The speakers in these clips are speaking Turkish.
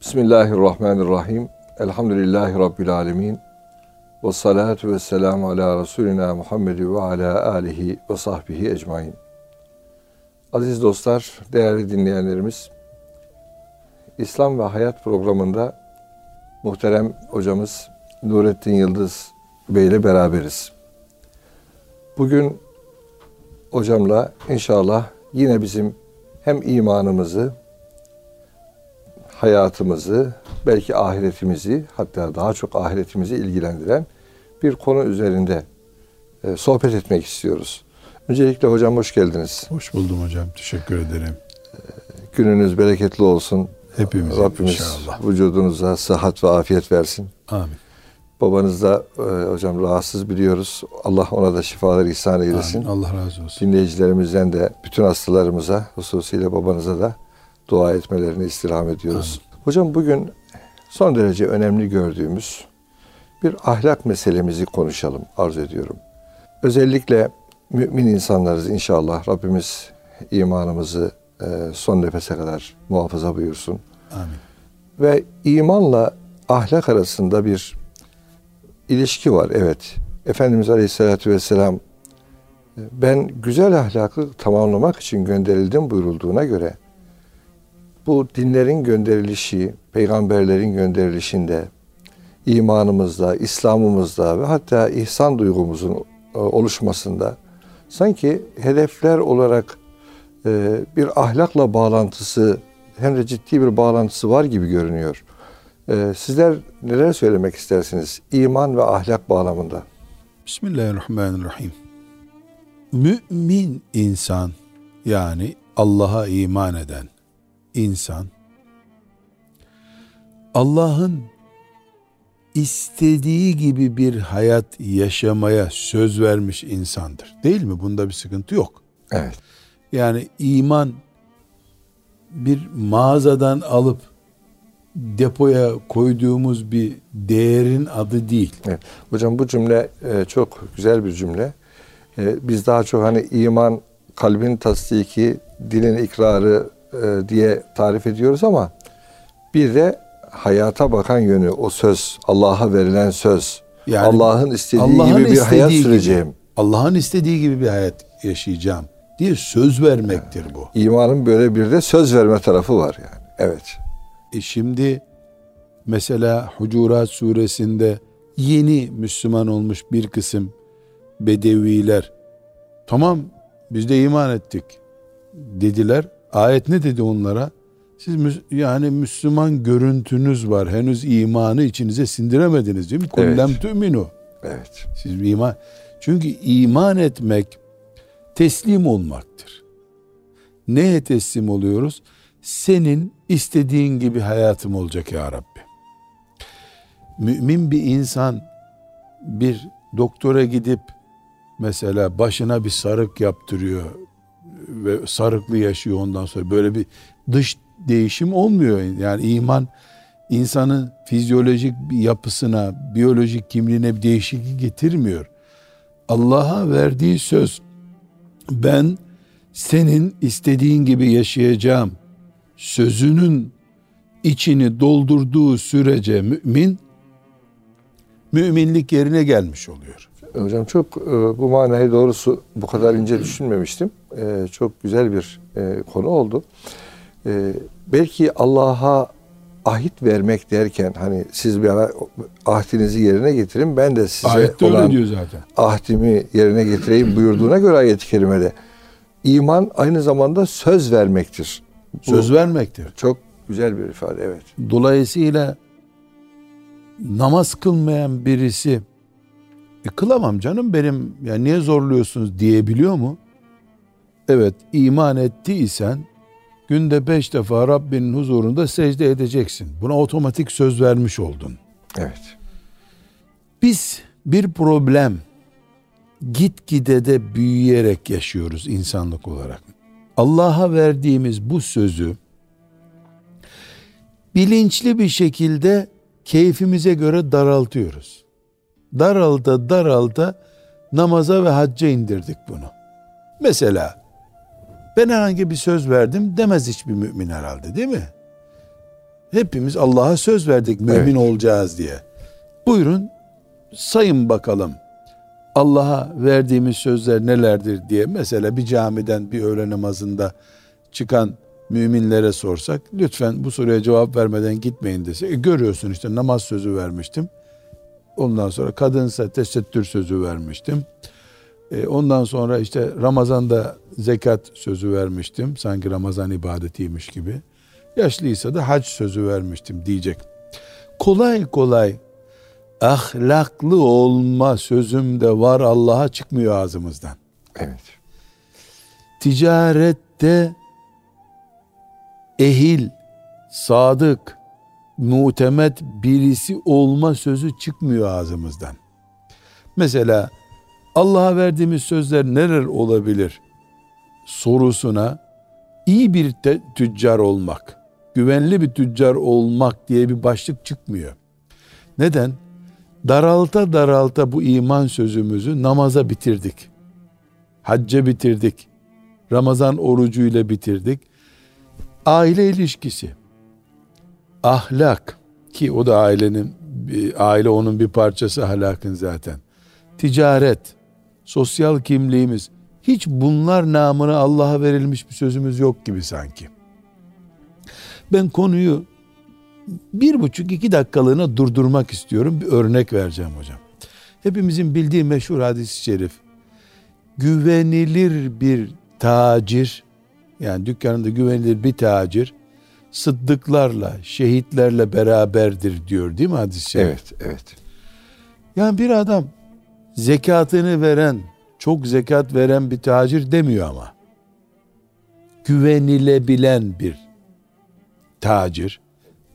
Bismillahirrahmanirrahim. Elhamdülillahi Rabbil alemin. Ve salatu ve selamu ala Resulina Muhammedi ve ala alihi ve sahbihi ecmain. Aziz dostlar, değerli dinleyenlerimiz, İslam ve Hayat programında muhterem hocamız Nurettin Yıldız Bey ile beraberiz. Bugün hocamla inşallah yine bizim hem imanımızı, hayatımızı, belki ahiretimizi, hatta daha çok ahiretimizi ilgilendiren bir konu üzerinde e, sohbet etmek istiyoruz. Öncelikle hocam hoş geldiniz. Hoş buldum hocam. Teşekkür ederim. Gününüz bereketli olsun. Hepimiz Rabbimiz inşallah. vücudunuza sıhhat ve afiyet versin. Amin. Babanız da e, hocam rahatsız biliyoruz. Allah ona da şifalar ihsan eylesin. Amin. Allah razı olsun. Dinleyicilerimizden de bütün hastalarımıza, hususiyle babanıza da dua etmelerini istirham ediyoruz. Hocam bugün son derece önemli gördüğümüz bir ahlak meselemizi konuşalım arzu ediyorum. Özellikle mümin insanlarız inşallah. Rabbimiz imanımızı e, son nefese kadar muhafaza buyursun. Amin. Ve imanla ahlak arasında bir ilişki var. Evet. Efendimiz Aleyhisselatü Vesselam ben güzel ahlakı tamamlamak için gönderildim buyurulduğuna göre bu dinlerin gönderilişi, peygamberlerin gönderilişinde, imanımızda, İslam'ımızda ve hatta ihsan duygumuzun e, oluşmasında sanki hedefler olarak e, bir ahlakla bağlantısı hem de ciddi bir bağlantısı var gibi görünüyor. E, sizler neler söylemek istersiniz iman ve ahlak bağlamında? Bismillahirrahmanirrahim. Mümin insan yani Allah'a iman eden insan Allah'ın istediği gibi bir hayat yaşamaya söz vermiş insandır. Değil mi? Bunda bir sıkıntı yok. Evet. Yani iman bir mağazadan alıp depoya koyduğumuz bir değerin adı değil. Evet. Hocam bu cümle e, çok güzel bir cümle. E, biz daha çok hani iman kalbin tasdiki, dilin ikrarı e, diye tarif ediyoruz ama bir de hayata bakan yönü o söz, Allah'a verilen söz. Yani Allah'ın istediği Allah'ın gibi bir istediği hayat gibi, süreceğim. Allah'ın istediği gibi bir hayat yaşayacağım diye söz vermektir bu. İmanın böyle bir de söz verme tarafı var yani. Evet. E şimdi mesela Hucurat suresinde yeni Müslüman olmuş bir kısım bedeviler tamam biz de iman ettik dediler. Ayet ne dedi onlara? Siz yani Müslüman görüntünüz var. Henüz imanı içinize sindiremediniz değil mi? Evet. Kullem tüminu. Evet. Siz iman çünkü iman etmek teslim olmaktır. Neye teslim oluyoruz? Senin istediğin gibi hayatım olacak ya Rabbi. Mümin bir insan bir doktora gidip mesela başına bir sarık yaptırıyor ve sarıklı yaşıyor ondan sonra böyle bir dış değişim olmuyor. Yani iman insanın fizyolojik yapısına, biyolojik kimliğine bir değişiklik getirmiyor. Allah'a verdiği söz ben senin istediğin gibi yaşayacağım sözünün içini doldurduğu sürece mümin müminlik yerine gelmiş oluyor. Hocam çok e, bu manayı doğrusu bu kadar ince düşünmemiştim. E, çok güzel bir e, konu oldu. E, belki Allah'a ahit vermek derken hani siz bir ara ahdinizi yerine getirin ben de size Ayette olan diyor zaten. ahdimi yerine getireyim buyurduğuna göre ayet-i kerimede iman aynı zamanda söz vermektir. Bu Söz vermektir. çok güzel bir ifade evet. Dolayısıyla namaz kılmayan birisi e, kılamam canım benim ya niye zorluyorsunuz diyebiliyor mu? Evet iman ettiysen günde beş defa Rabbinin huzurunda secde edeceksin. Buna otomatik söz vermiş oldun. Evet. Biz bir problem gitgide de büyüyerek yaşıyoruz insanlık olarak. Allah'a verdiğimiz bu sözü bilinçli bir şekilde keyfimize göre daraltıyoruz. Daralta daralta namaza ve hacca indirdik bunu. Mesela ben herhangi bir söz verdim demez hiçbir mümin herhalde değil mi? hepimiz Allah'a söz verdik mümin Evet. olacağız diye. Buyurun sayın bakalım. Allah'a verdiğimiz sözler nelerdir diye mesela bir camiden bir öğle namazında çıkan müminlere sorsak lütfen bu soruya cevap vermeden gitmeyin dese "E, görüyorsun işte namaz sözü vermiştim. Ondan sonra kadınsa tesettür sözü vermiştim. E, ondan sonra işte Ramazan'da zekat sözü vermiştim. Sanki Ramazan ibadetiymiş gibi. Yaşlıysa da hac sözü vermiştim diyecek. Kolay kolay ahlaklı olma sözüm de var Allah'a çıkmıyor ağzımızdan. Evet. Ticarette ehil, sadık, mutemet birisi olma sözü çıkmıyor ağzımızdan. Mesela Allah'a verdiğimiz sözler neler olabilir sorusuna iyi bir tüccar olmak, güvenli bir tüccar olmak diye bir başlık çıkmıyor. Neden? Daralta daralta bu iman sözümüzü namaza bitirdik. Hacca bitirdik. Ramazan orucuyla bitirdik. Aile ilişkisi, ahlak ki o da ailenin aile onun bir parçası ahlakın zaten. Ticaret, sosyal kimliğimiz hiç bunlar namına Allah'a verilmiş bir sözümüz yok gibi sanki. Ben konuyu bir buçuk iki dakikalığına durdurmak istiyorum. Bir örnek vereceğim hocam. Hepimizin bildiği meşhur hadis-i şerif. Güvenilir bir tacir, yani dükkanında güvenilir bir tacir, sıddıklarla, şehitlerle beraberdir diyor değil mi hadis-i şerif? Evet, evet. Yani bir adam zekatını veren, çok zekat veren bir tacir demiyor ama. Güvenilebilen bir tacir,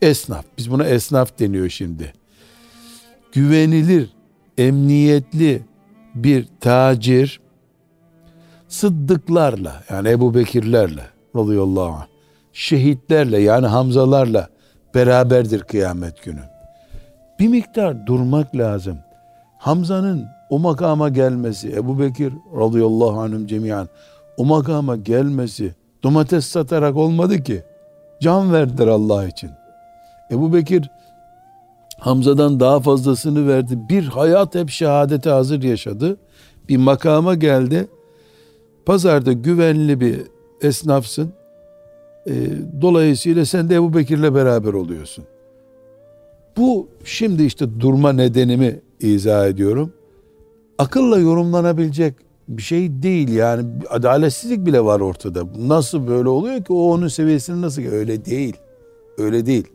esnaf. Biz buna esnaf deniyor şimdi. Güvenilir, emniyetli bir tacir sıddıklarla yani Ebu Bekirlerle radıyallahu anh şehitlerle yani Hamzalarla beraberdir kıyamet günü. Bir miktar durmak lazım. Hamza'nın o makama gelmesi, Ebu Bekir radıyallahu anhüm cemiyan o makama gelmesi domates satarak olmadı ki. Can verdiler Allah için. Ebu Bekir Hamza'dan daha fazlasını verdi. Bir hayat hep şehadete hazır yaşadı. Bir makama geldi. Pazarda güvenli bir esnafsın. E, dolayısıyla sen de Ebu Bekir'le beraber oluyorsun. Bu şimdi işte durma nedenimi izah ediyorum. Akılla yorumlanabilecek bir şey değil yani adaletsizlik bile var ortada. Nasıl böyle oluyor ki o onun seviyesine nasıl öyle değil. Öyle değil.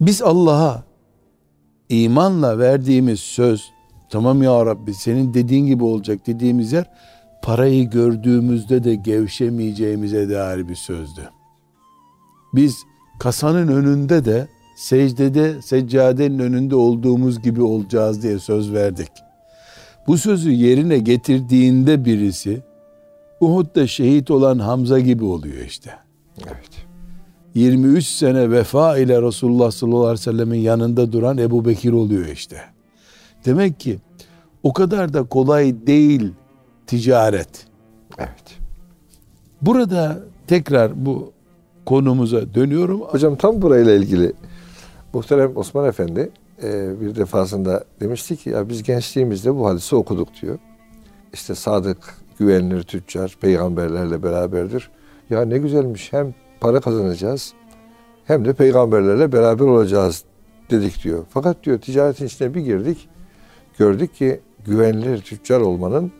Biz Allah'a imanla verdiğimiz söz tamam ya Rabbi senin dediğin gibi olacak dediğimiz yer parayı gördüğümüzde de gevşemeyeceğimize dair bir sözdü. Biz kasanın önünde de secdede seccadenin önünde olduğumuz gibi olacağız diye söz verdik. Bu sözü yerine getirdiğinde birisi Uhud'da şehit olan Hamza gibi oluyor işte. Evet. 23 sene vefa ile Resulullah sallallahu aleyhi ve sellemin yanında duran Ebu Bekir oluyor işte. Demek ki o kadar da kolay değil ticaret. Evet. Burada tekrar bu konumuza dönüyorum. Hocam tam burayla ilgili muhterem Osman Efendi e, bir defasında demişti ki ya biz gençliğimizde bu hadisi okuduk diyor. İşte sadık, güvenilir tüccar peygamberlerle beraberdir. Ya ne güzelmiş hem para kazanacağız hem de peygamberlerle beraber olacağız dedik diyor. Fakat diyor ticaretin içine bir girdik. Gördük ki güvenilir tüccar olmanın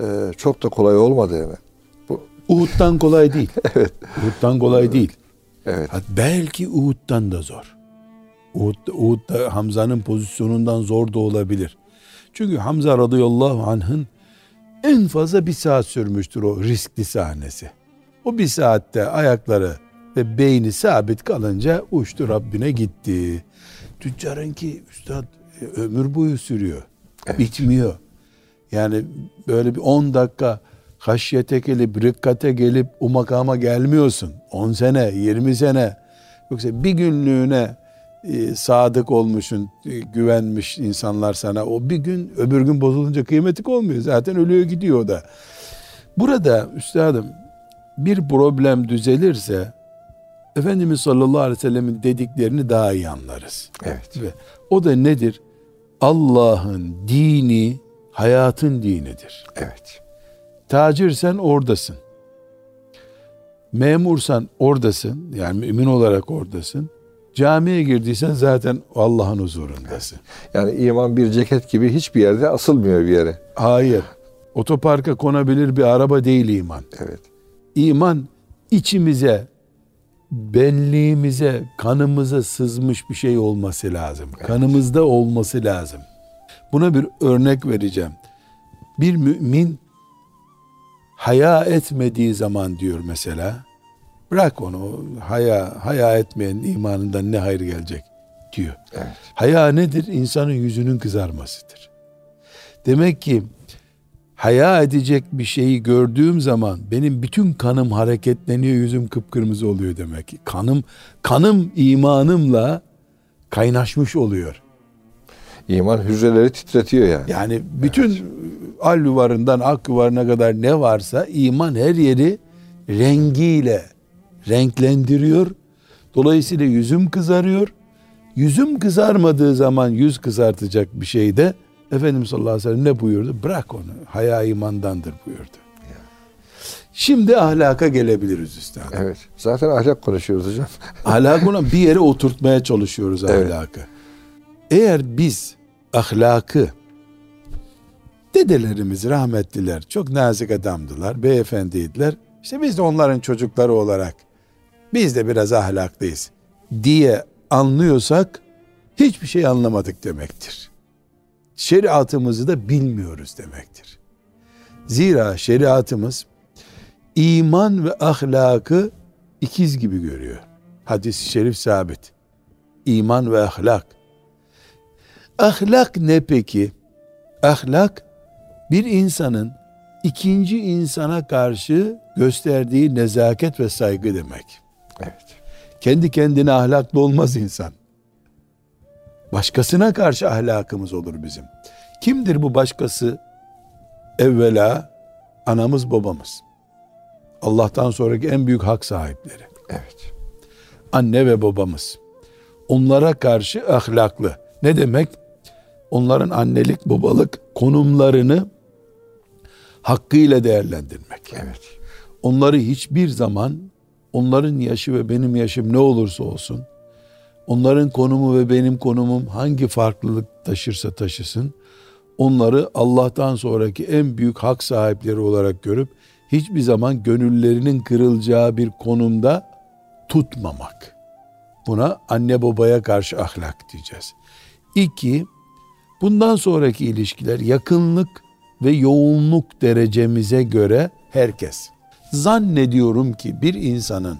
e, çok da kolay olmadığını. Bu, Uhud'dan kolay değil. evet. Uhud'dan kolay değil. Evet. Hat- Belki Uhud'dan da zor. Uhud, Uhud'da Hamza'nın pozisyonundan zor da olabilir. Çünkü Hamza radıyallahu anh'ın en fazla bir saat sürmüştür o riskli sahnesi. O bir saatte ayakları ve beyni sabit kalınca uçtu Rabbine gitti. Tüccarınki üstad e, ömür boyu sürüyor. Bitmiyor. Yani böyle bir 10 dakika haşyete gelip, rikkate gelip o makama gelmiyorsun. 10 sene, 20 sene. Yoksa bir günlüğüne e, sadık olmuşsun, e, güvenmiş insanlar sana. O bir gün, öbür gün bozulunca kıymetik olmuyor. Zaten ölüyor gidiyor o da. Burada üstadım bir problem düzelirse Efendimiz sallallahu aleyhi ve sellemin dediklerini daha iyi anlarız. Evet. Ve o da nedir? Allah'ın dini hayatın dinidir. Evet. Tacirsen oradasın. Memursan oradasın. Yani mümin olarak oradasın. Camiye girdiysen zaten Allah'ın huzurundasın. Yani iman bir ceket gibi hiçbir yerde asılmıyor bir yere. Hayır. Otoparka konabilir bir araba değil iman. Evet. İman içimize, benliğimize, kanımıza sızmış bir şey olması lazım. Kanımızda olması lazım. Buna bir örnek vereceğim. Bir mümin haya etmediği zaman diyor mesela, bırak onu, haya, haya etmeyen imanından ne hayır gelecek diyor. Evet. Haya nedir? İnsanın yüzünün kızarmasıdır. Demek ki haya edecek bir şeyi gördüğüm zaman benim bütün kanım hareketleniyor, yüzüm kıpkırmızı oluyor demek ki. Kanım, kanım imanımla kaynaşmış oluyor. İman hücreleri titretiyor yani. Yani bütün al yuvarından ak yuvarına kadar ne varsa iman her yeri rengiyle renklendiriyor. Dolayısıyla yüzüm kızarıyor. Yüzüm kızarmadığı zaman yüz kızartacak bir şey de Efendimiz sallallahu aleyhi ve sellem ne buyurdu? Bırak onu. Haya imandandır buyurdu. Şimdi ahlaka gelebiliriz üstad. Evet. Zaten ahlak konuşuyoruz hocam. Ahlakına bir yere oturtmaya çalışıyoruz Evet. ahlakı. Eğer biz ahlakı dedelerimiz rahmetliler çok nazik adamdılar, beyefendiydiler. İşte biz de onların çocukları olarak biz de biraz ahlaklıyız diye anlıyorsak hiçbir şey anlamadık demektir. Şeriatımızı da bilmiyoruz demektir. Zira şeriatımız iman ve ahlakı ikiz gibi görüyor. Hadis-i şerif sabit. İman ve ahlak. Ahlak ne peki? Ahlak bir insanın ikinci insana karşı gösterdiği nezaket ve saygı demek. Evet. Kendi kendine ahlaklı olmaz insan. Başkasına karşı ahlakımız olur bizim. Kimdir bu başkası? Evvela anamız babamız. Allah'tan sonraki en büyük hak sahipleri. Evet. Anne ve babamız. Onlara karşı ahlaklı. Ne demek? Onların annelik babalık konumlarını hakkıyla değerlendirmek. Evet. Onları hiçbir zaman onların yaşı ve benim yaşım ne olursa olsun onların konumu ve benim konumum hangi farklılık taşırsa taşısın onları Allah'tan sonraki en büyük hak sahipleri olarak görüp hiçbir zaman gönüllerinin kırılacağı bir konumda tutmamak. Buna anne babaya karşı ahlak diyeceğiz. İki, bundan sonraki ilişkiler yakınlık ve yoğunluk derecemize göre herkes. Zannediyorum ki bir insanın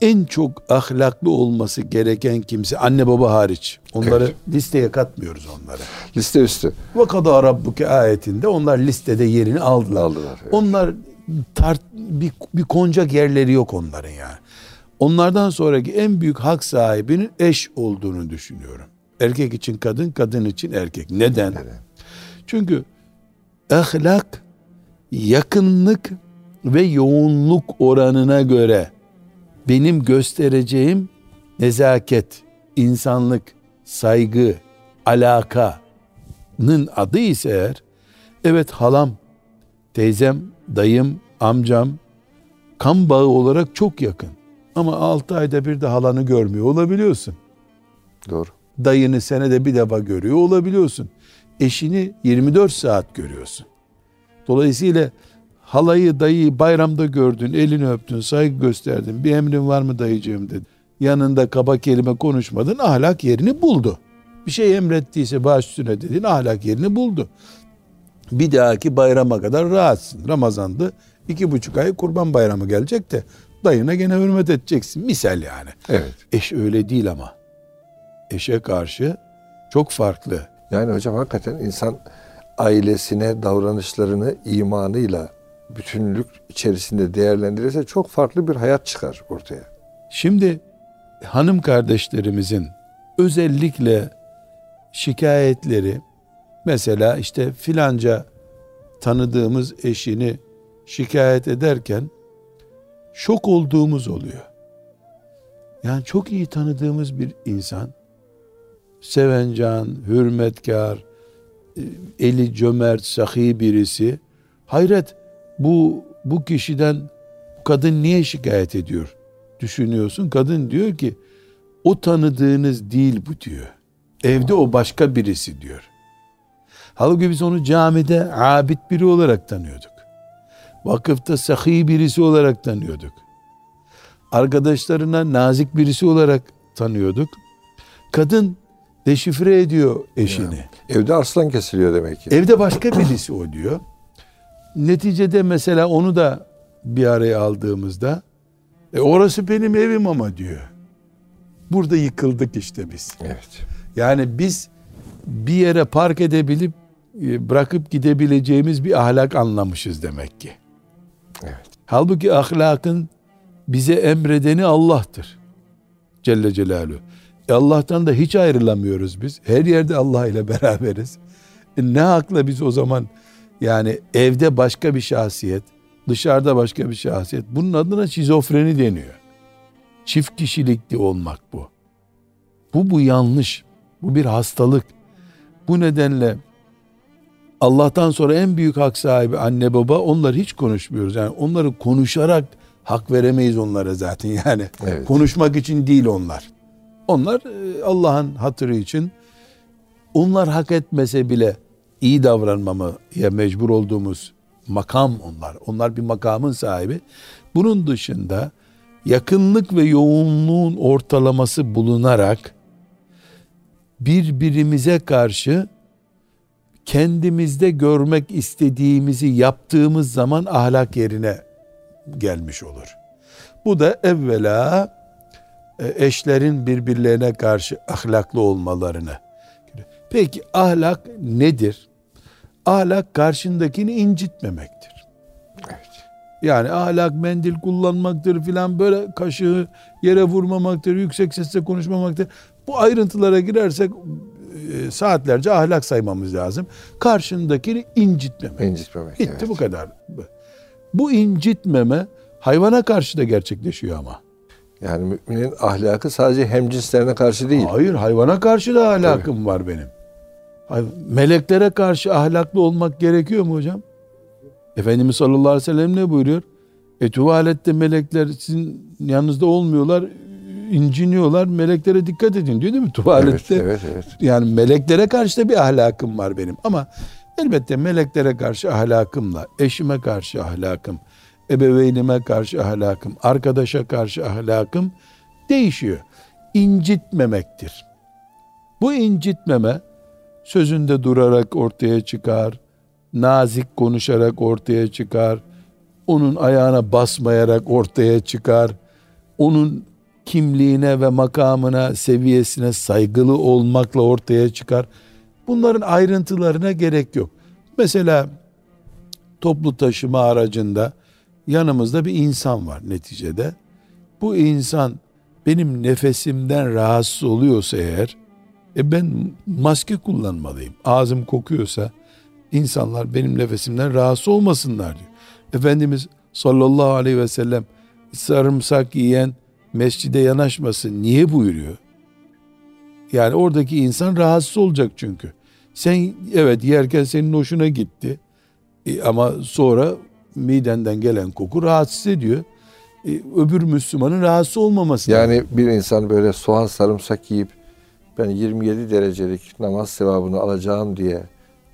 en çok ahlaklı olması gereken kimse anne baba hariç. Onları Evet. listeye katmıyoruz onları. Liste üstü. Ve kadâ rabbuke ayetinde onlar listede yerini aldılar. Aldılar, evet. Onlar tart, bir, bir koncak yerleri yok onların yani. Onlardan sonraki en büyük hak sahibinin eş olduğunu düşünüyorum. Erkek için kadın, kadın için erkek. Neden? Çünkü ahlak yakınlık ve yoğunluk oranına göre benim göstereceğim nezaket, insanlık, saygı, alakanın adı ise eğer evet halam, teyzem, dayım, amcam kan bağı olarak çok yakın. Ama 6 ayda bir de halanı görmüyor olabiliyorsun. Doğru. Dayını senede bir defa görüyor olabiliyorsun. Eşini 24 saat görüyorsun. Dolayısıyla halayı dayıyı bayramda gördün, elini öptün, saygı gösterdin. Bir emrin var mı dayıcığım dedi. Yanında kaba kelime konuşmadın, ahlak yerini buldu. Bir şey emrettiyse baş üstüne dedin, ahlak yerini buldu. Bir dahaki bayrama kadar rahatsın. Ramazan'dı, iki buçuk ay kurban bayramı gelecek de dayına gene hürmet edeceksin. Misal yani. Evet. Eş öyle değil ama. Eşe karşı çok farklı. Yani hocam hakikaten insan ailesine davranışlarını imanıyla bütünlük içerisinde değerlendirirse çok farklı bir hayat çıkar ortaya. Şimdi hanım kardeşlerimizin özellikle şikayetleri mesela işte filanca tanıdığımız eşini şikayet ederken şok olduğumuz oluyor. Yani çok iyi tanıdığımız bir insan, sevencan, hürmetkar, e, eli cömert, sahi birisi. Hayret bu bu kişiden kadın niye şikayet ediyor? Düşünüyorsun. Kadın diyor ki o tanıdığınız değil bu diyor. Evde o başka birisi diyor. Halbuki biz onu camide abid biri olarak tanıyorduk. Vakıfta sahi birisi olarak tanıyorduk. Arkadaşlarına nazik birisi olarak tanıyorduk. Kadın deşifre ediyor eşini. Ya, evde arslan kesiliyor demek ki. Evde başka birisi o diyor. Neticede mesela onu da bir araya aldığımızda e orası benim evim ama diyor. Burada yıkıldık işte biz. Evet. Yani biz bir yere park edebilip e, bırakıp gidebileceğimiz bir ahlak anlamışız demek ki. Evet. Halbuki ahlakın bize emredeni Allah'tır. Celle Celaluhu. Allah'tan da hiç ayrılamıyoruz biz. Her yerde Allah ile beraberiz. E ne hakla biz o zaman yani evde başka bir şahsiyet, dışarıda başka bir şahsiyet. Bunun adına şizofreni deniyor. Çift kişilikli olmak bu. Bu bu yanlış. Bu bir hastalık. Bu nedenle Allah'tan sonra en büyük hak sahibi anne baba onları hiç konuşmuyoruz. Yani onları konuşarak hak veremeyiz onlara zaten yani. Evet. Konuşmak için değil onlar. Onlar e, Allah'ın hatırı için onlar hak etmese bile iyi davranmamaya mecbur olduğumuz makam onlar. Onlar bir makamın sahibi. Bunun dışında yakınlık ve yoğunluğun ortalaması bulunarak birbirimize karşı kendimizde görmek istediğimizi yaptığımız zaman ahlak yerine gelmiş olur. Bu da evvela eşlerin birbirlerine karşı ahlaklı olmalarını. Peki ahlak nedir? Ahlak karşındakini incitmemektir. Evet. Yani ahlak mendil kullanmaktır filan böyle kaşığı yere vurmamaktır, yüksek sesle konuşmamaktır. Bu ayrıntılara girersek e, saatlerce ahlak saymamız lazım. Karşındakini incitmemek. İncitmemek. Bitti evet. bu kadar. Bu incitmeme hayvana karşı da gerçekleşiyor ama. Yani müminin ahlakı sadece hemcinslerine karşı değil. Hayır hayvana karşı da ahlakım Tabii. var benim. Meleklere karşı ahlaklı olmak gerekiyor mu hocam? Efendimiz sallallahu aleyhi ve sellem ne buyuruyor? E tuvalette melekler sizin yanınızda olmuyorlar, inciniyorlar. Meleklere dikkat edin diyor değil mi tuvalette? Evet, evet, evet. Yani meleklere karşı da bir ahlakım var benim. Ama elbette meleklere karşı ahlakımla, eşime karşı ahlakım, ebeveynime karşı ahlakım, arkadaşa karşı ahlakım değişiyor. İncitmemektir. Bu incitmeme sözünde durarak ortaya çıkar, nazik konuşarak ortaya çıkar, onun ayağına basmayarak ortaya çıkar, onun kimliğine ve makamına, seviyesine saygılı olmakla ortaya çıkar. Bunların ayrıntılarına gerek yok. Mesela toplu taşıma aracında yanımızda bir insan var neticede. Bu insan benim nefesimden rahatsız oluyorsa eğer, e ben maske kullanmalıyım. Ağzım kokuyorsa insanlar benim nefesimden rahatsız olmasınlar diyor. Efendimiz sallallahu aleyhi ve sellem sarımsak yiyen mescide yanaşmasın niye buyuruyor? Yani oradaki insan rahatsız olacak çünkü. Sen evet yerken senin hoşuna gitti. E, ama sonra midenden gelen koku rahatsız ediyor. E, öbür Müslümanın rahatsız olmaması. Yani lazım. bir insan böyle soğan sarımsak yiyip ben 27 derecelik namaz sevabını alacağım diye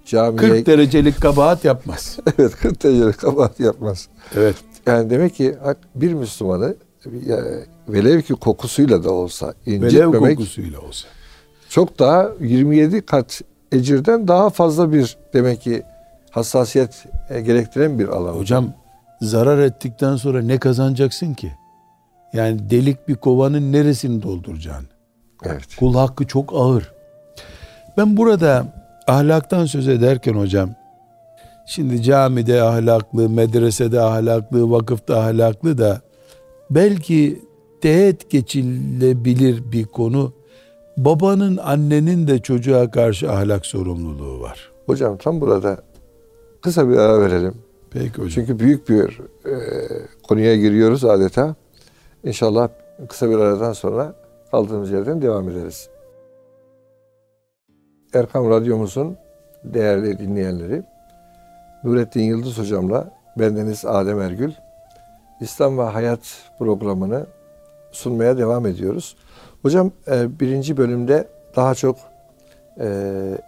camiye... 40 derecelik kabahat yapmaz. evet 40 derecelik kabahat yapmaz. Evet. Yani demek ki bir Müslümanı velev ki kokusuyla da olsa incitmemek... Velev kokusuyla olsa. Çok daha 27 kat ecirden daha fazla bir demek ki hassasiyet e, gerektiren bir alan. Hocam zarar ettikten sonra ne kazanacaksın ki? Yani delik bir kovanın neresini dolduracaksın? Evet. Kul hakkı çok ağır. Ben burada ahlaktan söz ederken hocam, şimdi camide ahlaklı, medresede ahlaklı, vakıfta ahlaklı da belki teğet geçilebilir bir konu babanın annenin de çocuğa karşı ahlak sorumluluğu var. Hocam tam burada kısa bir ara verelim. Peki hocam. Çünkü büyük bir e, konuya giriyoruz adeta. İnşallah kısa bir aradan sonra kaldığımız yerden devam ederiz. Erkam Radyomuzun değerli dinleyenleri, Nurettin Yıldız Hocam'la bendeniz Adem Ergül, İslam ve Hayat programını sunmaya devam ediyoruz. Hocam e, birinci bölümde daha çok e,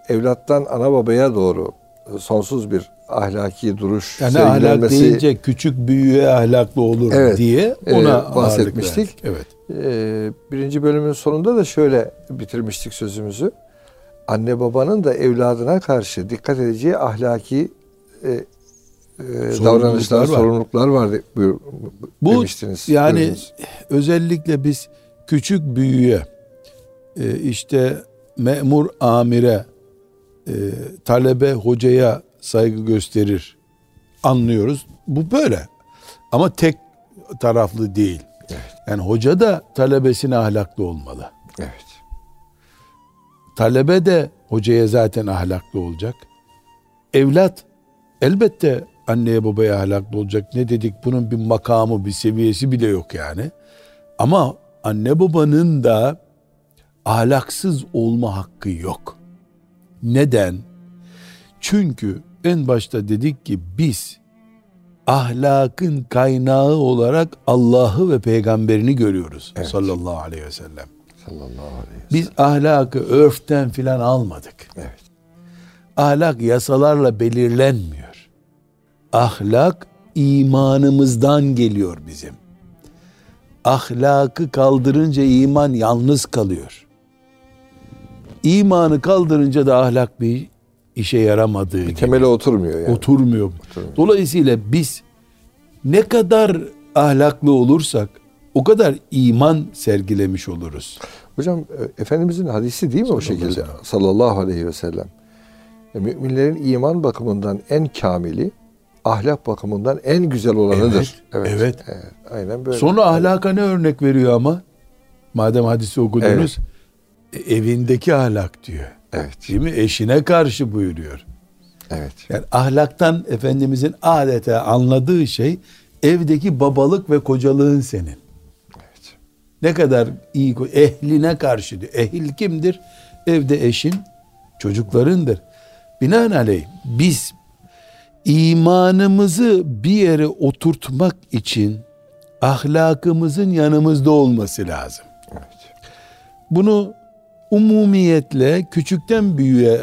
evlattan ana babaya doğru sonsuz bir ahlaki duruş yani ahlak deyince küçük büyüğe ahlaklı olur evet, diye e, ona e, bahsetmiştik. Evet. E, birinci bölümün sonunda da şöyle bitirmiştik sözümüzü. Anne babanın da evladına karşı dikkat edeceği ahlaki e, e, davranışlar, var. sorumluluklar var buyur, Bu demiştiniz. Yani buyurunuz. özellikle biz küçük büyüğe e, işte memur amire e, talebe hocaya saygı gösterir anlıyoruz. Bu böyle. Ama tek taraflı değil. Evet. Yani hoca da talebesine ahlaklı olmalı. Evet. Talebe de hocaya zaten ahlaklı olacak. Evlat elbette anneye babaya ahlaklı olacak. Ne dedik bunun bir makamı bir seviyesi bile yok yani. Ama anne babanın da ahlaksız olma hakkı yok. Neden? Çünkü en başta dedik ki biz ahlakın kaynağı olarak Allah'ı ve peygamberini görüyoruz evet. sallallahu aleyhi ve sellem. Sallallahu aleyhi ve sellem. Biz ahlakı örften filan almadık. Evet. Ahlak yasalarla belirlenmiyor. Ahlak imanımızdan geliyor bizim. Ahlakı kaldırınca iman yalnız kalıyor. İmanı kaldırınca da ahlak bir işe yaramadığı bir gibi. temele oturmuyor yani. Oturmuyor. oturmuyor. Dolayısıyla biz ne kadar ahlaklı olursak o kadar iman sergilemiş oluruz. Hocam e, Efendimizin hadisi değil mi o şekilde? Sallallahu aleyhi ve sellem. E, müminlerin iman bakımından en kamili, ahlak bakımından en güzel olanıdır. Evet. Evet. evet. evet aynen böyle. Sonra ahlaka ne örnek veriyor ama? Madem hadisi okudunuz. Evet. Evindeki ahlak diyor. Evet. Değil mi? Eşine karşı buyuruyor. Evet. Yani ahlaktan Efendimizin adeta anladığı şey evdeki babalık ve kocalığın senin. Evet. Ne kadar iyi ehline karşı diyor. Ehil kimdir? Evde eşin, çocuklarındır. Binaenaleyh biz imanımızı bir yere oturtmak için ahlakımızın yanımızda olması lazım. Evet. Bunu umumiyetle küçükten büyüğe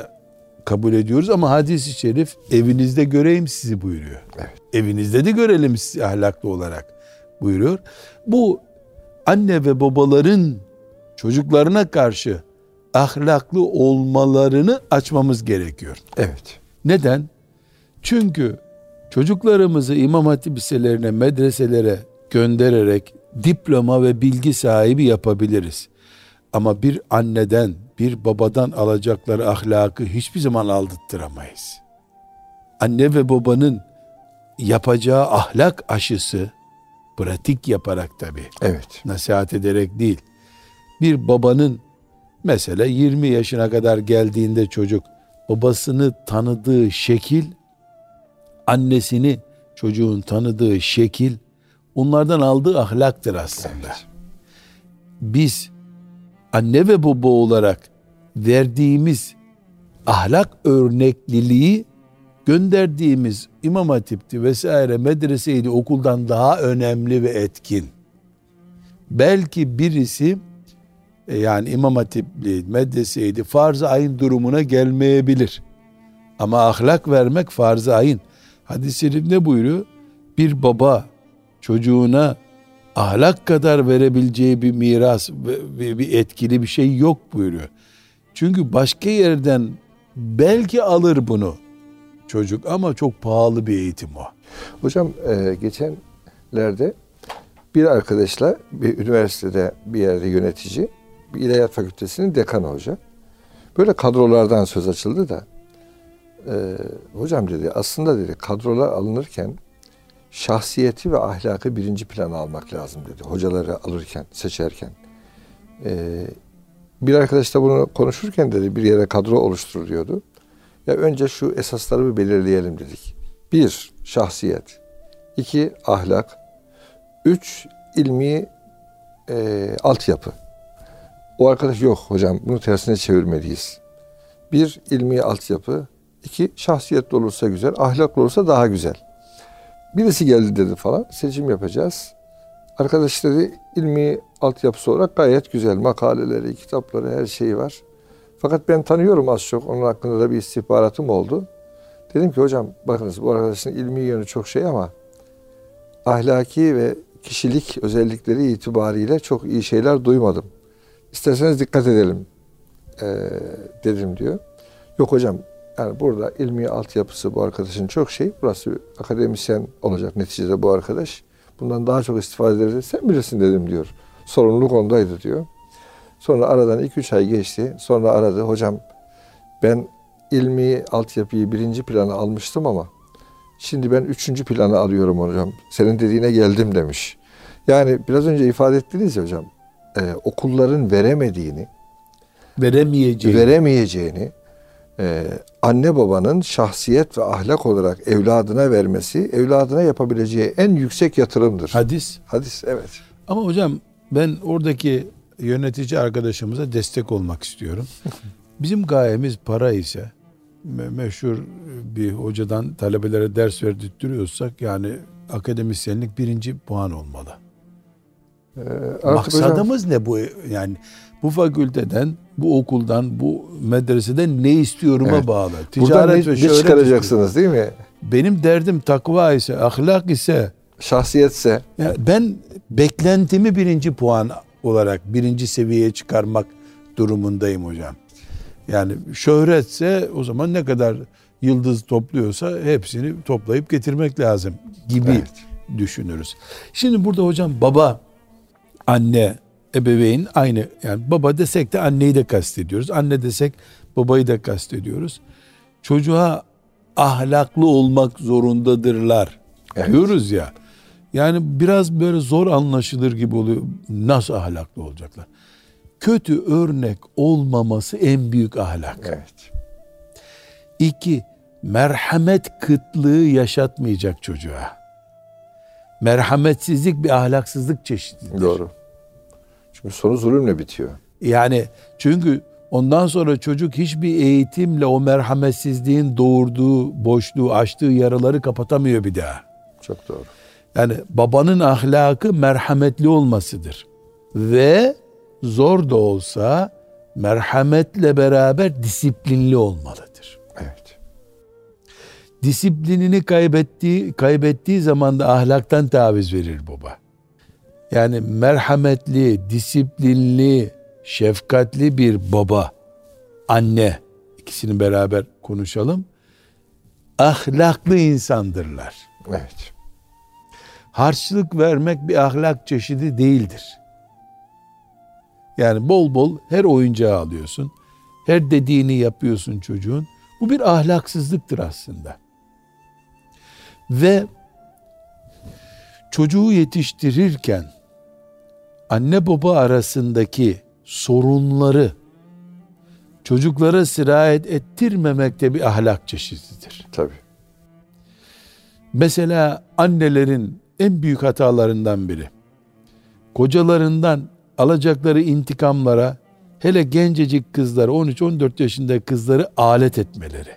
kabul ediyoruz ama hadis-i şerif evinizde göreyim sizi buyuruyor. Evet. Evinizde de görelim sizi ahlaklı olarak buyuruyor. Bu anne ve babaların çocuklarına karşı ahlaklı olmalarını açmamız gerekiyor. Evet. Neden? Çünkü çocuklarımızı imam hatip liselerine, medreselere göndererek diploma ve bilgi sahibi yapabiliriz. Ama bir anneden, bir babadan alacakları ahlakı hiçbir zaman aldırttıramayız. Anne ve babanın yapacağı ahlak aşısı, pratik yaparak tabi. Evet. Nasihat ederek değil. Bir babanın mesela 20 yaşına kadar geldiğinde çocuk babasını tanıdığı şekil, annesini çocuğun tanıdığı şekil, onlardan aldığı ahlaktır aslında. Evet. Biz anne ve baba olarak verdiğimiz ahlak örnekliliği gönderdiğimiz imam hatipti vesaire medreseydi okuldan daha önemli ve etkin. Belki birisi e, yani imam hatipli medreseydi farz-ı ayın durumuna gelmeyebilir. Ama ahlak vermek farz-ı ayın. Hadis-i ne buyuruyor? Bir baba çocuğuna ahlak kadar verebileceği bir miras ve bir etkili bir şey yok buyuruyor. Çünkü başka yerden belki alır bunu çocuk ama çok pahalı bir eğitim o. Hocam e, geçenlerde bir arkadaşla bir üniversitede bir yerde yönetici, bir ilahiyat fakültesinin dekanı hoca. Böyle kadrolardan söz açıldı da e, hocam dedi aslında dedi kadrolar alınırken şahsiyeti ve ahlakı birinci plana almak lazım dedi. Hocaları alırken, seçerken. Ee, bir arkadaş da bunu konuşurken dedi bir yere kadro oluştur diyordu. Ya önce şu esasları bir belirleyelim dedik. Bir, şahsiyet. iki ahlak. Üç, ilmi e, altyapı. O arkadaş yok hocam bunu tersine çevirmeliyiz. Bir ilmi altyapı, iki şahsiyetli olursa güzel, ahlaklı olursa daha güzel. Birisi geldi dedi falan seçim yapacağız. Arkadaş dedi ilmi altyapısı olarak gayet güzel makaleleri, kitapları her şeyi var. Fakat ben tanıyorum az çok onun hakkında da bir istihbaratım oldu. Dedim ki hocam bakınız bu arkadaşın ilmi yönü çok şey ama ahlaki ve kişilik özellikleri itibariyle çok iyi şeyler duymadım. İsterseniz dikkat edelim e, dedim diyor. Yok hocam yani burada ilmi altyapısı bu arkadaşın çok şey. Burası akademisyen olacak neticede bu arkadaş. Bundan daha çok istifade ederiz. Sen bilirsin dedim diyor. Sorumluluk ondaydı diyor. Sonra aradan 2-3 ay geçti. Sonra aradı. Hocam ben ilmi altyapıyı birinci plana almıştım ama şimdi ben üçüncü plana alıyorum hocam. Senin dediğine geldim demiş. Yani biraz önce ifade ettiniz ya hocam. E, okulların veremediğini, veremeyeceğini, veremeyeceğini e, anne babanın şahsiyet ve ahlak olarak evladına vermesi, evladına yapabileceği en yüksek yatırımdır. Hadis. Hadis, evet. Ama hocam ben oradaki yönetici arkadaşımıza destek olmak istiyorum. Bizim gayemiz para ise meşhur bir hocadan talebelere ders verdirtiyorsak yani akademisyenlik birinci puan olmalı. Ee, Maksadımız hocam, ne bu yani bu fakülteden, bu okuldan, bu medreseden ne istiyoruma evet. bağlı. Ticaret ne, ve ne çıkaracaksınız değil mi? Benim derdim takva ise, ahlak ise, şahsiyetse. Ya ben beklentimi birinci puan olarak birinci seviyeye çıkarmak durumundayım hocam. Yani şöhretse o zaman ne kadar yıldız topluyorsa hepsini toplayıp getirmek lazım gibi evet. düşünürüz. Şimdi burada hocam baba, anne, ebeveyn aynı. Yani baba desek de anneyi de kastediyoruz. Anne desek babayı da kastediyoruz. Çocuğa ahlaklı olmak zorundadırlar evet. diyoruz ya. Yani biraz böyle zor anlaşılır gibi oluyor. Nasıl ahlaklı olacaklar? Kötü örnek olmaması en büyük ahlak. Evet. İki, merhamet kıtlığı yaşatmayacak çocuğa. Merhametsizlik bir ahlaksızlık çeşididir. Doğru. Çünkü sonu zulümle bitiyor. Yani çünkü ondan sonra çocuk hiçbir eğitimle o merhametsizliğin doğurduğu boşluğu, açtığı yaraları kapatamıyor bir daha. Çok doğru. Yani babanın ahlakı merhametli olmasıdır. Ve zor da olsa merhametle beraber disiplinli olmalıdır. Disiplinini kaybettiği kaybettiği zaman da ahlaktan taviz verir baba. Yani merhametli, disiplinli, şefkatli bir baba, anne ikisini beraber konuşalım. Ahlaklı insandırlar. Evet. Harçlık vermek bir ahlak çeşidi değildir. Yani bol bol her oyuncağı alıyorsun. Her dediğini yapıyorsun çocuğun. Bu bir ahlaksızlıktır aslında. Ve çocuğu yetiştirirken anne baba arasındaki sorunları çocuklara sirayet ettirmemek de bir ahlak çeşididir. Tabi. Mesela annelerin en büyük hatalarından biri. Kocalarından alacakları intikamlara hele gencecik kızları 13-14 yaşında kızları alet etmeleri.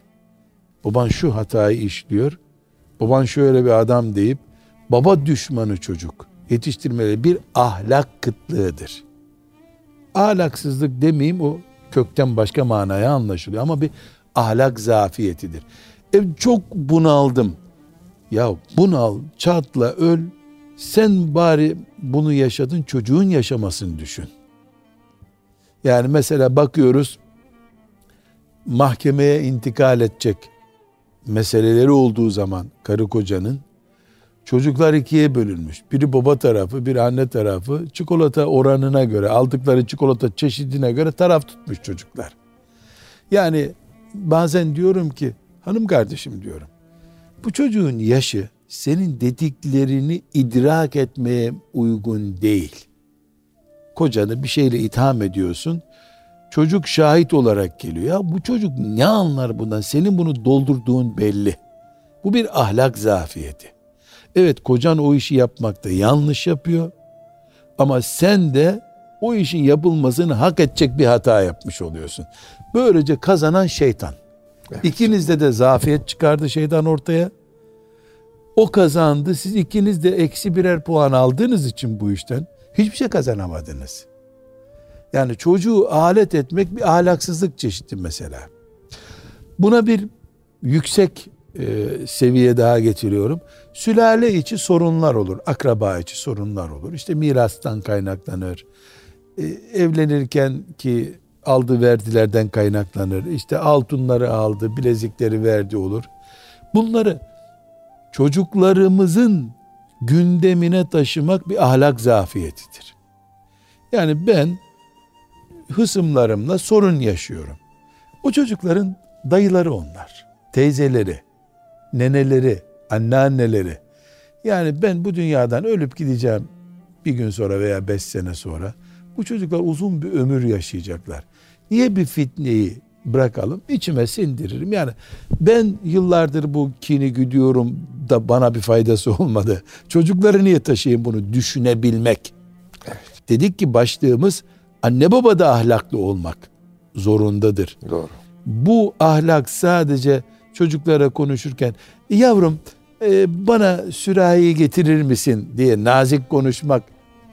Baban şu hatayı işliyor. Baban şöyle bir adam deyip baba düşmanı çocuk yetiştirmeleri bir ahlak kıtlığıdır. Ahlaksızlık demeyeyim o kökten başka manaya anlaşılıyor ama bir ahlak zafiyetidir. E, çok bunaldım. Ya bunal, çatla, öl. Sen bari bunu yaşadın çocuğun yaşamasını düşün. Yani mesela bakıyoruz mahkemeye intikal edecek meseleleri olduğu zaman karı kocanın Çocuklar ikiye bölünmüş. Biri baba tarafı, biri anne tarafı. Çikolata oranına göre, aldıkları çikolata çeşidine göre taraf tutmuş çocuklar. Yani bazen diyorum ki, hanım kardeşim diyorum. Bu çocuğun yaşı senin dediklerini idrak etmeye uygun değil. Kocanı bir şeyle itham ediyorsun. Çocuk şahit olarak geliyor. Ya bu çocuk ne anlar bundan? Senin bunu doldurduğun belli. Bu bir ahlak zafiyeti. Evet kocan o işi yapmakta yanlış yapıyor. Ama sen de o işin yapılmasını hak edecek bir hata yapmış oluyorsun. Böylece kazanan şeytan. Evet. İkinizde de zafiyet çıkardı şeytan ortaya. O kazandı. Siz ikiniz de eksi birer puan aldığınız için bu işten hiçbir şey kazanamadınız. Yani çocuğu alet etmek bir ahlaksızlık çeşidi mesela. Buna bir yüksek e, seviye daha getiriyorum. Sülale içi sorunlar olur. Akraba içi sorunlar olur. İşte mirastan kaynaklanır. E, evlenirken ki aldı verdilerden kaynaklanır. İşte altınları aldı, bilezikleri verdi olur. Bunları çocuklarımızın gündemine taşımak bir ahlak zafiyetidir. Yani ben hısımlarımla sorun yaşıyorum. O çocukların dayıları onlar, teyzeleri, neneleri, anneanneleri. Yani ben bu dünyadan ölüp gideceğim bir gün sonra veya beş sene sonra. Bu çocuklar uzun bir ömür yaşayacaklar. Niye bir fitneyi bırakalım? İçime sindiririm. Yani ben yıllardır bu kini güdüyorum da bana bir faydası olmadı. Çocukları niye taşıyayım bunu düşünebilmek. Evet. Dedik ki başlığımız anne baba da ahlaklı olmak zorundadır. Doğru. Bu ahlak sadece çocuklara konuşurken yavrum e, bana sürahiyi getirir misin diye nazik konuşmak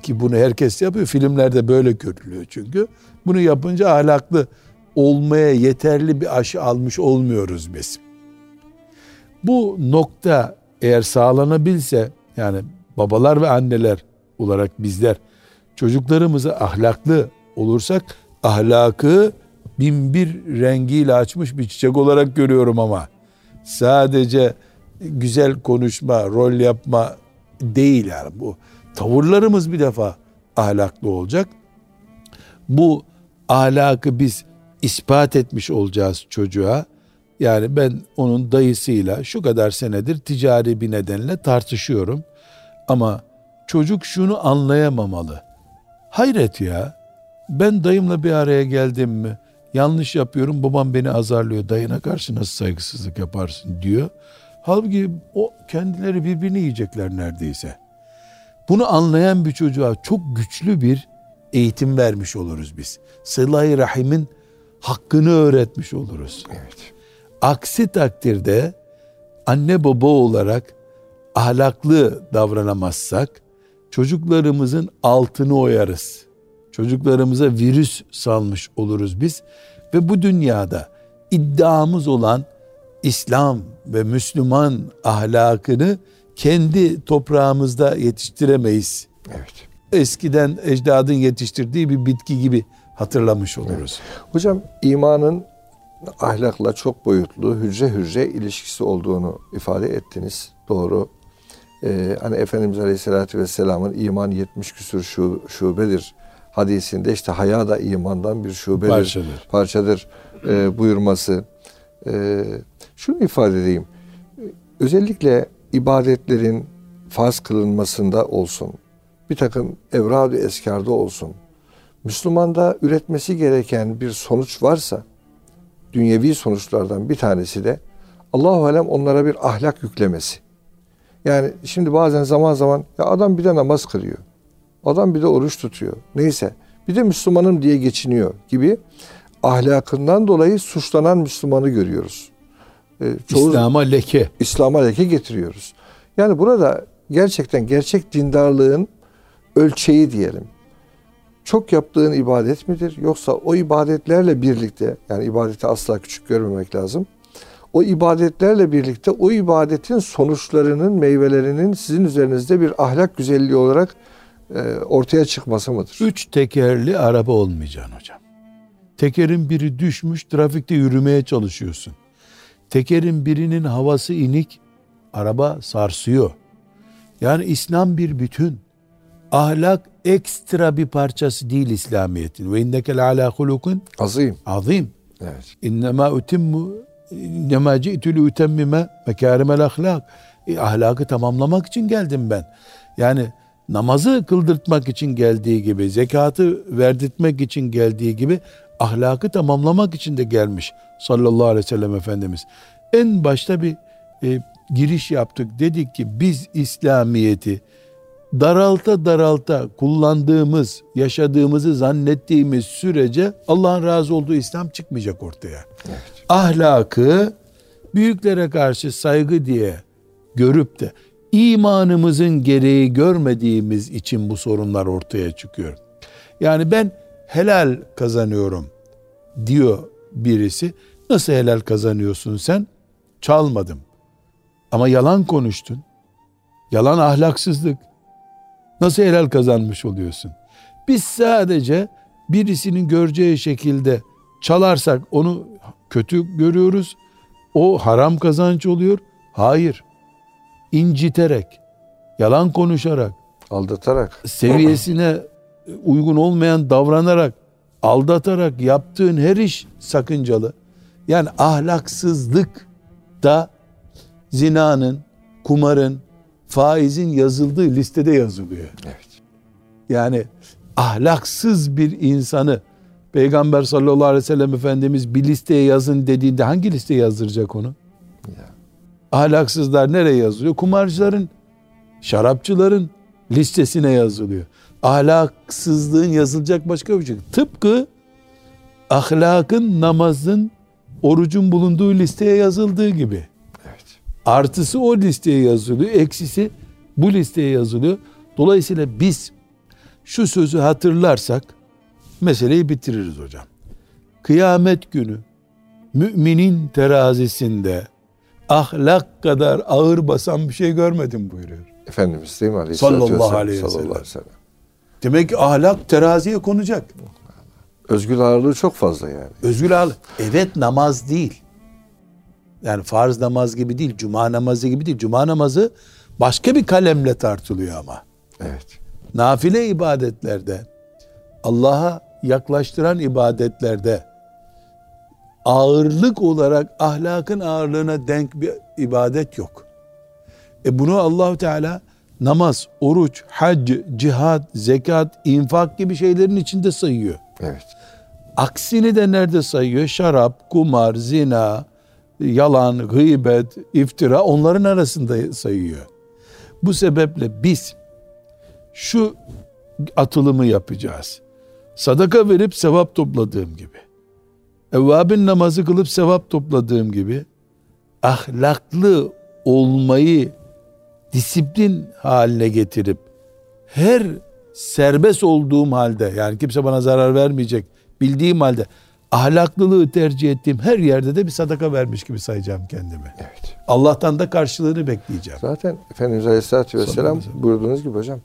ki bunu herkes yapıyor. Filmlerde böyle görülüyor çünkü. Bunu yapınca ahlaklı olmaya yeterli bir aşı almış olmuyoruz biz. Bu nokta eğer sağlanabilse yani babalar ve anneler olarak bizler çocuklarımızı ahlaklı olursak ahlakı bin bir rengiyle açmış bir çiçek olarak görüyorum ama sadece güzel konuşma, rol yapma değil yani bu. Tavırlarımız bir defa ahlaklı olacak. Bu ahlakı biz ispat etmiş olacağız çocuğa. Yani ben onun dayısıyla şu kadar senedir ticari bir nedenle tartışıyorum. Ama çocuk şunu anlayamamalı. Hayret ya. Ben dayımla bir araya geldim mi? Yanlış yapıyorum. Babam beni azarlıyor. Dayına karşı nasıl saygısızlık yaparsın diyor. Halbuki o kendileri birbirini yiyecekler neredeyse. Bunu anlayan bir çocuğa çok güçlü bir eğitim vermiş oluruz biz. Sıla-i Rahim'in hakkını öğretmiş oluruz. Evet. Aksi takdirde anne baba olarak ahlaklı davranamazsak çocuklarımızın altını oyarız. Çocuklarımıza virüs salmış oluruz biz ve bu dünyada iddiamız olan İslam ve Müslüman ahlakını kendi toprağımızda yetiştiremeyiz. Evet. Eskiden ecdadın yetiştirdiği bir bitki gibi hatırlamış oluruz. Evet. Hocam imanın ahlakla çok boyutlu hücre hücre ilişkisi olduğunu ifade ettiniz. Doğru. Ee, hani Efendimiz Aleyhisselatü Vesselam'ın iman 70 küsur şu, şubedir hadisinde işte haya da imandan bir şubedir, parçadır, parçadır e, buyurması. E, şunu ifade edeyim. Özellikle ibadetlerin farz kılınmasında olsun, bir takım evrad-ı eskarda olsun, Müslümanda üretmesi gereken bir sonuç varsa, dünyevi sonuçlardan bir tanesi de Allahu alem onlara bir ahlak yüklemesi. Yani şimdi bazen zaman zaman ya adam bir de namaz kılıyor. Adam bir de oruç tutuyor. Neyse. Bir de Müslümanım diye geçiniyor gibi ahlakından dolayı suçlanan Müslümanı görüyoruz. Ee, çoğu, İslam'a leke. İslam'a leke getiriyoruz. Yani burada gerçekten gerçek dindarlığın ölçeği diyelim. Çok yaptığın ibadet midir? Yoksa o ibadetlerle birlikte, yani ibadeti asla küçük görmemek lazım. O ibadetlerle birlikte o ibadetin sonuçlarının, meyvelerinin sizin üzerinizde bir ahlak güzelliği olarak ortaya çıkması mıdır? Üç tekerli araba olmayacaksın hocam. Tekerin biri düşmüş, trafikte yürümeye çalışıyorsun. Tekerin birinin havası inik, araba sarsıyor. Yani İslam bir bütün. Ahlak ekstra bir parçası değil İslamiyet'in. Ve innekel ala hulukun azim. Azim. Evet. İnnemâ utimmu innemâ ci'tü li utemmime mekârimel ahlak. E, ahlakı tamamlamak için geldim ben. Yani namazı kıldırtmak için geldiği gibi, zekatı verdirtmek için geldiği gibi ahlakı tamamlamak için de gelmiş sallallahu aleyhi ve sellem Efendimiz. En başta bir e, giriş yaptık. Dedik ki biz İslamiyet'i daralta daralta kullandığımız, yaşadığımızı zannettiğimiz sürece Allah'ın razı olduğu İslam çıkmayacak ortaya. Evet. Ahlakı büyüklere karşı saygı diye görüp de imanımızın gereği görmediğimiz için bu sorunlar ortaya çıkıyor. Yani ben helal kazanıyorum diyor birisi. Nasıl helal kazanıyorsun sen? Çalmadım. Ama yalan konuştun. Yalan ahlaksızlık. Nasıl helal kazanmış oluyorsun? Biz sadece birisinin göreceği şekilde çalarsak onu kötü görüyoruz. O haram kazanç oluyor. Hayır. İnciterek, yalan konuşarak, aldatarak, seviyesine uygun olmayan davranarak, aldatarak yaptığın her iş sakıncalı. Yani ahlaksızlık da zinanın, kumarın, faizin yazıldığı listede yazılıyor. Evet. Yani ahlaksız bir insanı Peygamber sallallahu aleyhi ve sellem Efendimiz bir listeye yazın dediğinde hangi listeye yazdıracak onu? Ya. Ahlaksızlar nereye yazılıyor? Kumarcıların, şarapçıların listesine yazılıyor. Ahlaksızlığın yazılacak başka bir şey. Tıpkı ahlakın, namazın, orucun bulunduğu listeye yazıldığı gibi. Evet. Artısı o listeye yazılıyor, eksisi bu listeye yazılıyor. Dolayısıyla biz şu sözü hatırlarsak meseleyi bitiririz hocam. Kıyamet günü müminin terazisinde ahlak kadar ağır basan bir şey görmedim buyuruyor. Efendimiz değil mi? Aleyhisselatü sallallahu aleyhi ve sellem. Demek ki ahlak teraziye konacak. Özgül ağırlığı çok fazla yani. Özgül ağırlığı. Evet namaz değil. Yani farz namaz gibi değil. Cuma namazı gibi değil. Cuma namazı başka bir kalemle tartılıyor ama. Evet. Nafile ibadetlerde Allah'a yaklaştıran ibadetlerde ağırlık olarak ahlakın ağırlığına denk bir ibadet yok. E bunu Allahu Teala namaz, oruç, hac, cihad, zekat, infak gibi şeylerin içinde sayıyor. Evet. Aksini de nerede sayıyor? Şarap, kumar, zina, yalan, gıybet, iftira onların arasında sayıyor. Bu sebeple biz şu atılımı yapacağız. Sadaka verip sevap topladığım gibi. Evvabin namazı kılıp sevap topladığım gibi ahlaklı olmayı disiplin haline getirip her serbest olduğum halde yani kimse bana zarar vermeyecek bildiğim halde ahlaklılığı tercih ettiğim her yerde de bir sadaka vermiş gibi sayacağım kendimi. Evet. Allah'tan da karşılığını bekleyeceğim. Zaten Efendimiz Aleyhisselatü Vesselam buyurduğunuz gibi hocam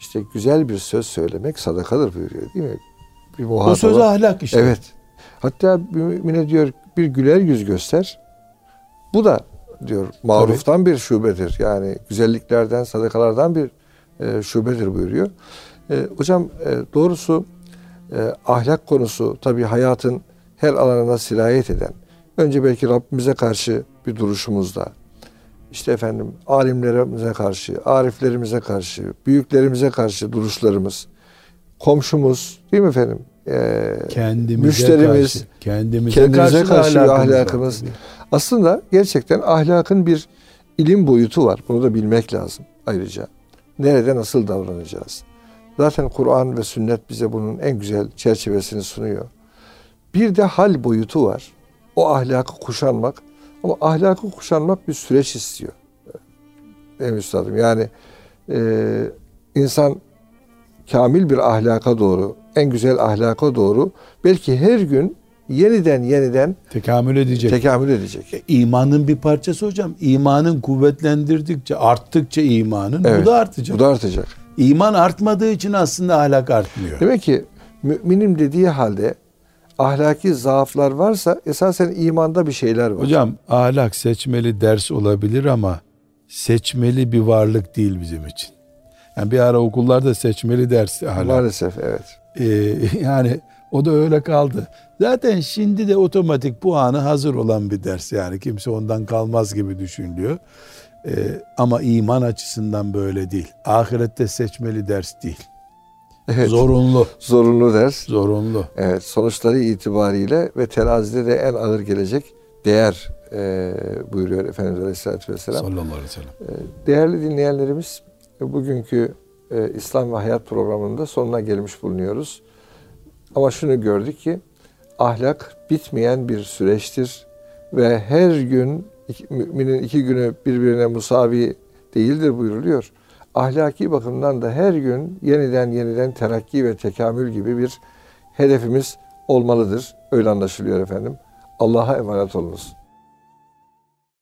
işte güzel bir söz söylemek sadakadır buyuruyor değil mi? Bir o söz ahlak işte. Evet. Hatta mümine diyor bir güler yüz göster. Bu da diyor maruftan Tabii. bir şubedir. Yani güzelliklerden, sadakalardan bir e, şubedir buyuruyor. E, hocam e, doğrusu e, ahlak konusu tabii hayatın her alanına sirayet eden. Önce belki Rabbimize karşı bir duruşumuzda, işte efendim alimlerimize karşı, ariflerimize karşı, büyüklerimize karşı duruşlarımız, komşumuz değil mi efendim? Ee, kendimize müşterimiz, karşı, kendimize, kendimize karşı, karşı ahlakımız. Var, Aslında gerçekten ahlakın bir ilim boyutu var. Bunu da bilmek lazım ayrıca. Nerede nasıl davranacağız? Zaten Kur'an ve sünnet bize bunun en güzel çerçevesini sunuyor. Bir de hal boyutu var. O ahlakı kuşanmak. Ama ahlakı kuşanmak bir süreç istiyor. Benim üstadım. Yani e, insan kamil bir ahlaka doğru, en güzel ahlaka doğru belki her gün yeniden yeniden tekamül edecek. Tekamül edecek. E, imanın bir parçası hocam. İmanın kuvvetlendirdikçe, arttıkça imanın evet, bu da artacak. Bu da artacak. İman artmadığı için aslında ahlak artmıyor. Demek ki müminim dediği halde ahlaki zaaflar varsa esasen imanda bir şeyler var. Hocam ahlak seçmeli ders olabilir ama seçmeli bir varlık değil bizim için. Yani bir ara okullarda seçmeli ders ahlak. Maalesef evet. Ee, yani o da öyle kaldı. Zaten şimdi de otomatik puanı hazır olan bir ders yani kimse ondan kalmaz gibi düşünülüyor. Ee, ama iman açısından böyle değil. Ahirette seçmeli ders değil. Evet. Zorunlu. Zorunlu ders. Zorunlu. Evet. Sonuçları itibariyle ve terazide de en ağır gelecek değer e, buyuruyor Efendimiz Aleyhisselatü Vesselam. Sallallahu aleyhi ve sellem. E, değerli dinleyenlerimiz bugünkü e, İslam ve Hayat programında sonuna gelmiş bulunuyoruz. Ama şunu gördük ki ahlak bitmeyen bir süreçtir ve her gün müminin iki günü birbirine musavi değildir buyuruluyor. Ahlaki bakımdan da her gün yeniden yeniden terakki ve tekamül gibi bir hedefimiz olmalıdır. Öyle anlaşılıyor efendim. Allah'a emanet olunuz.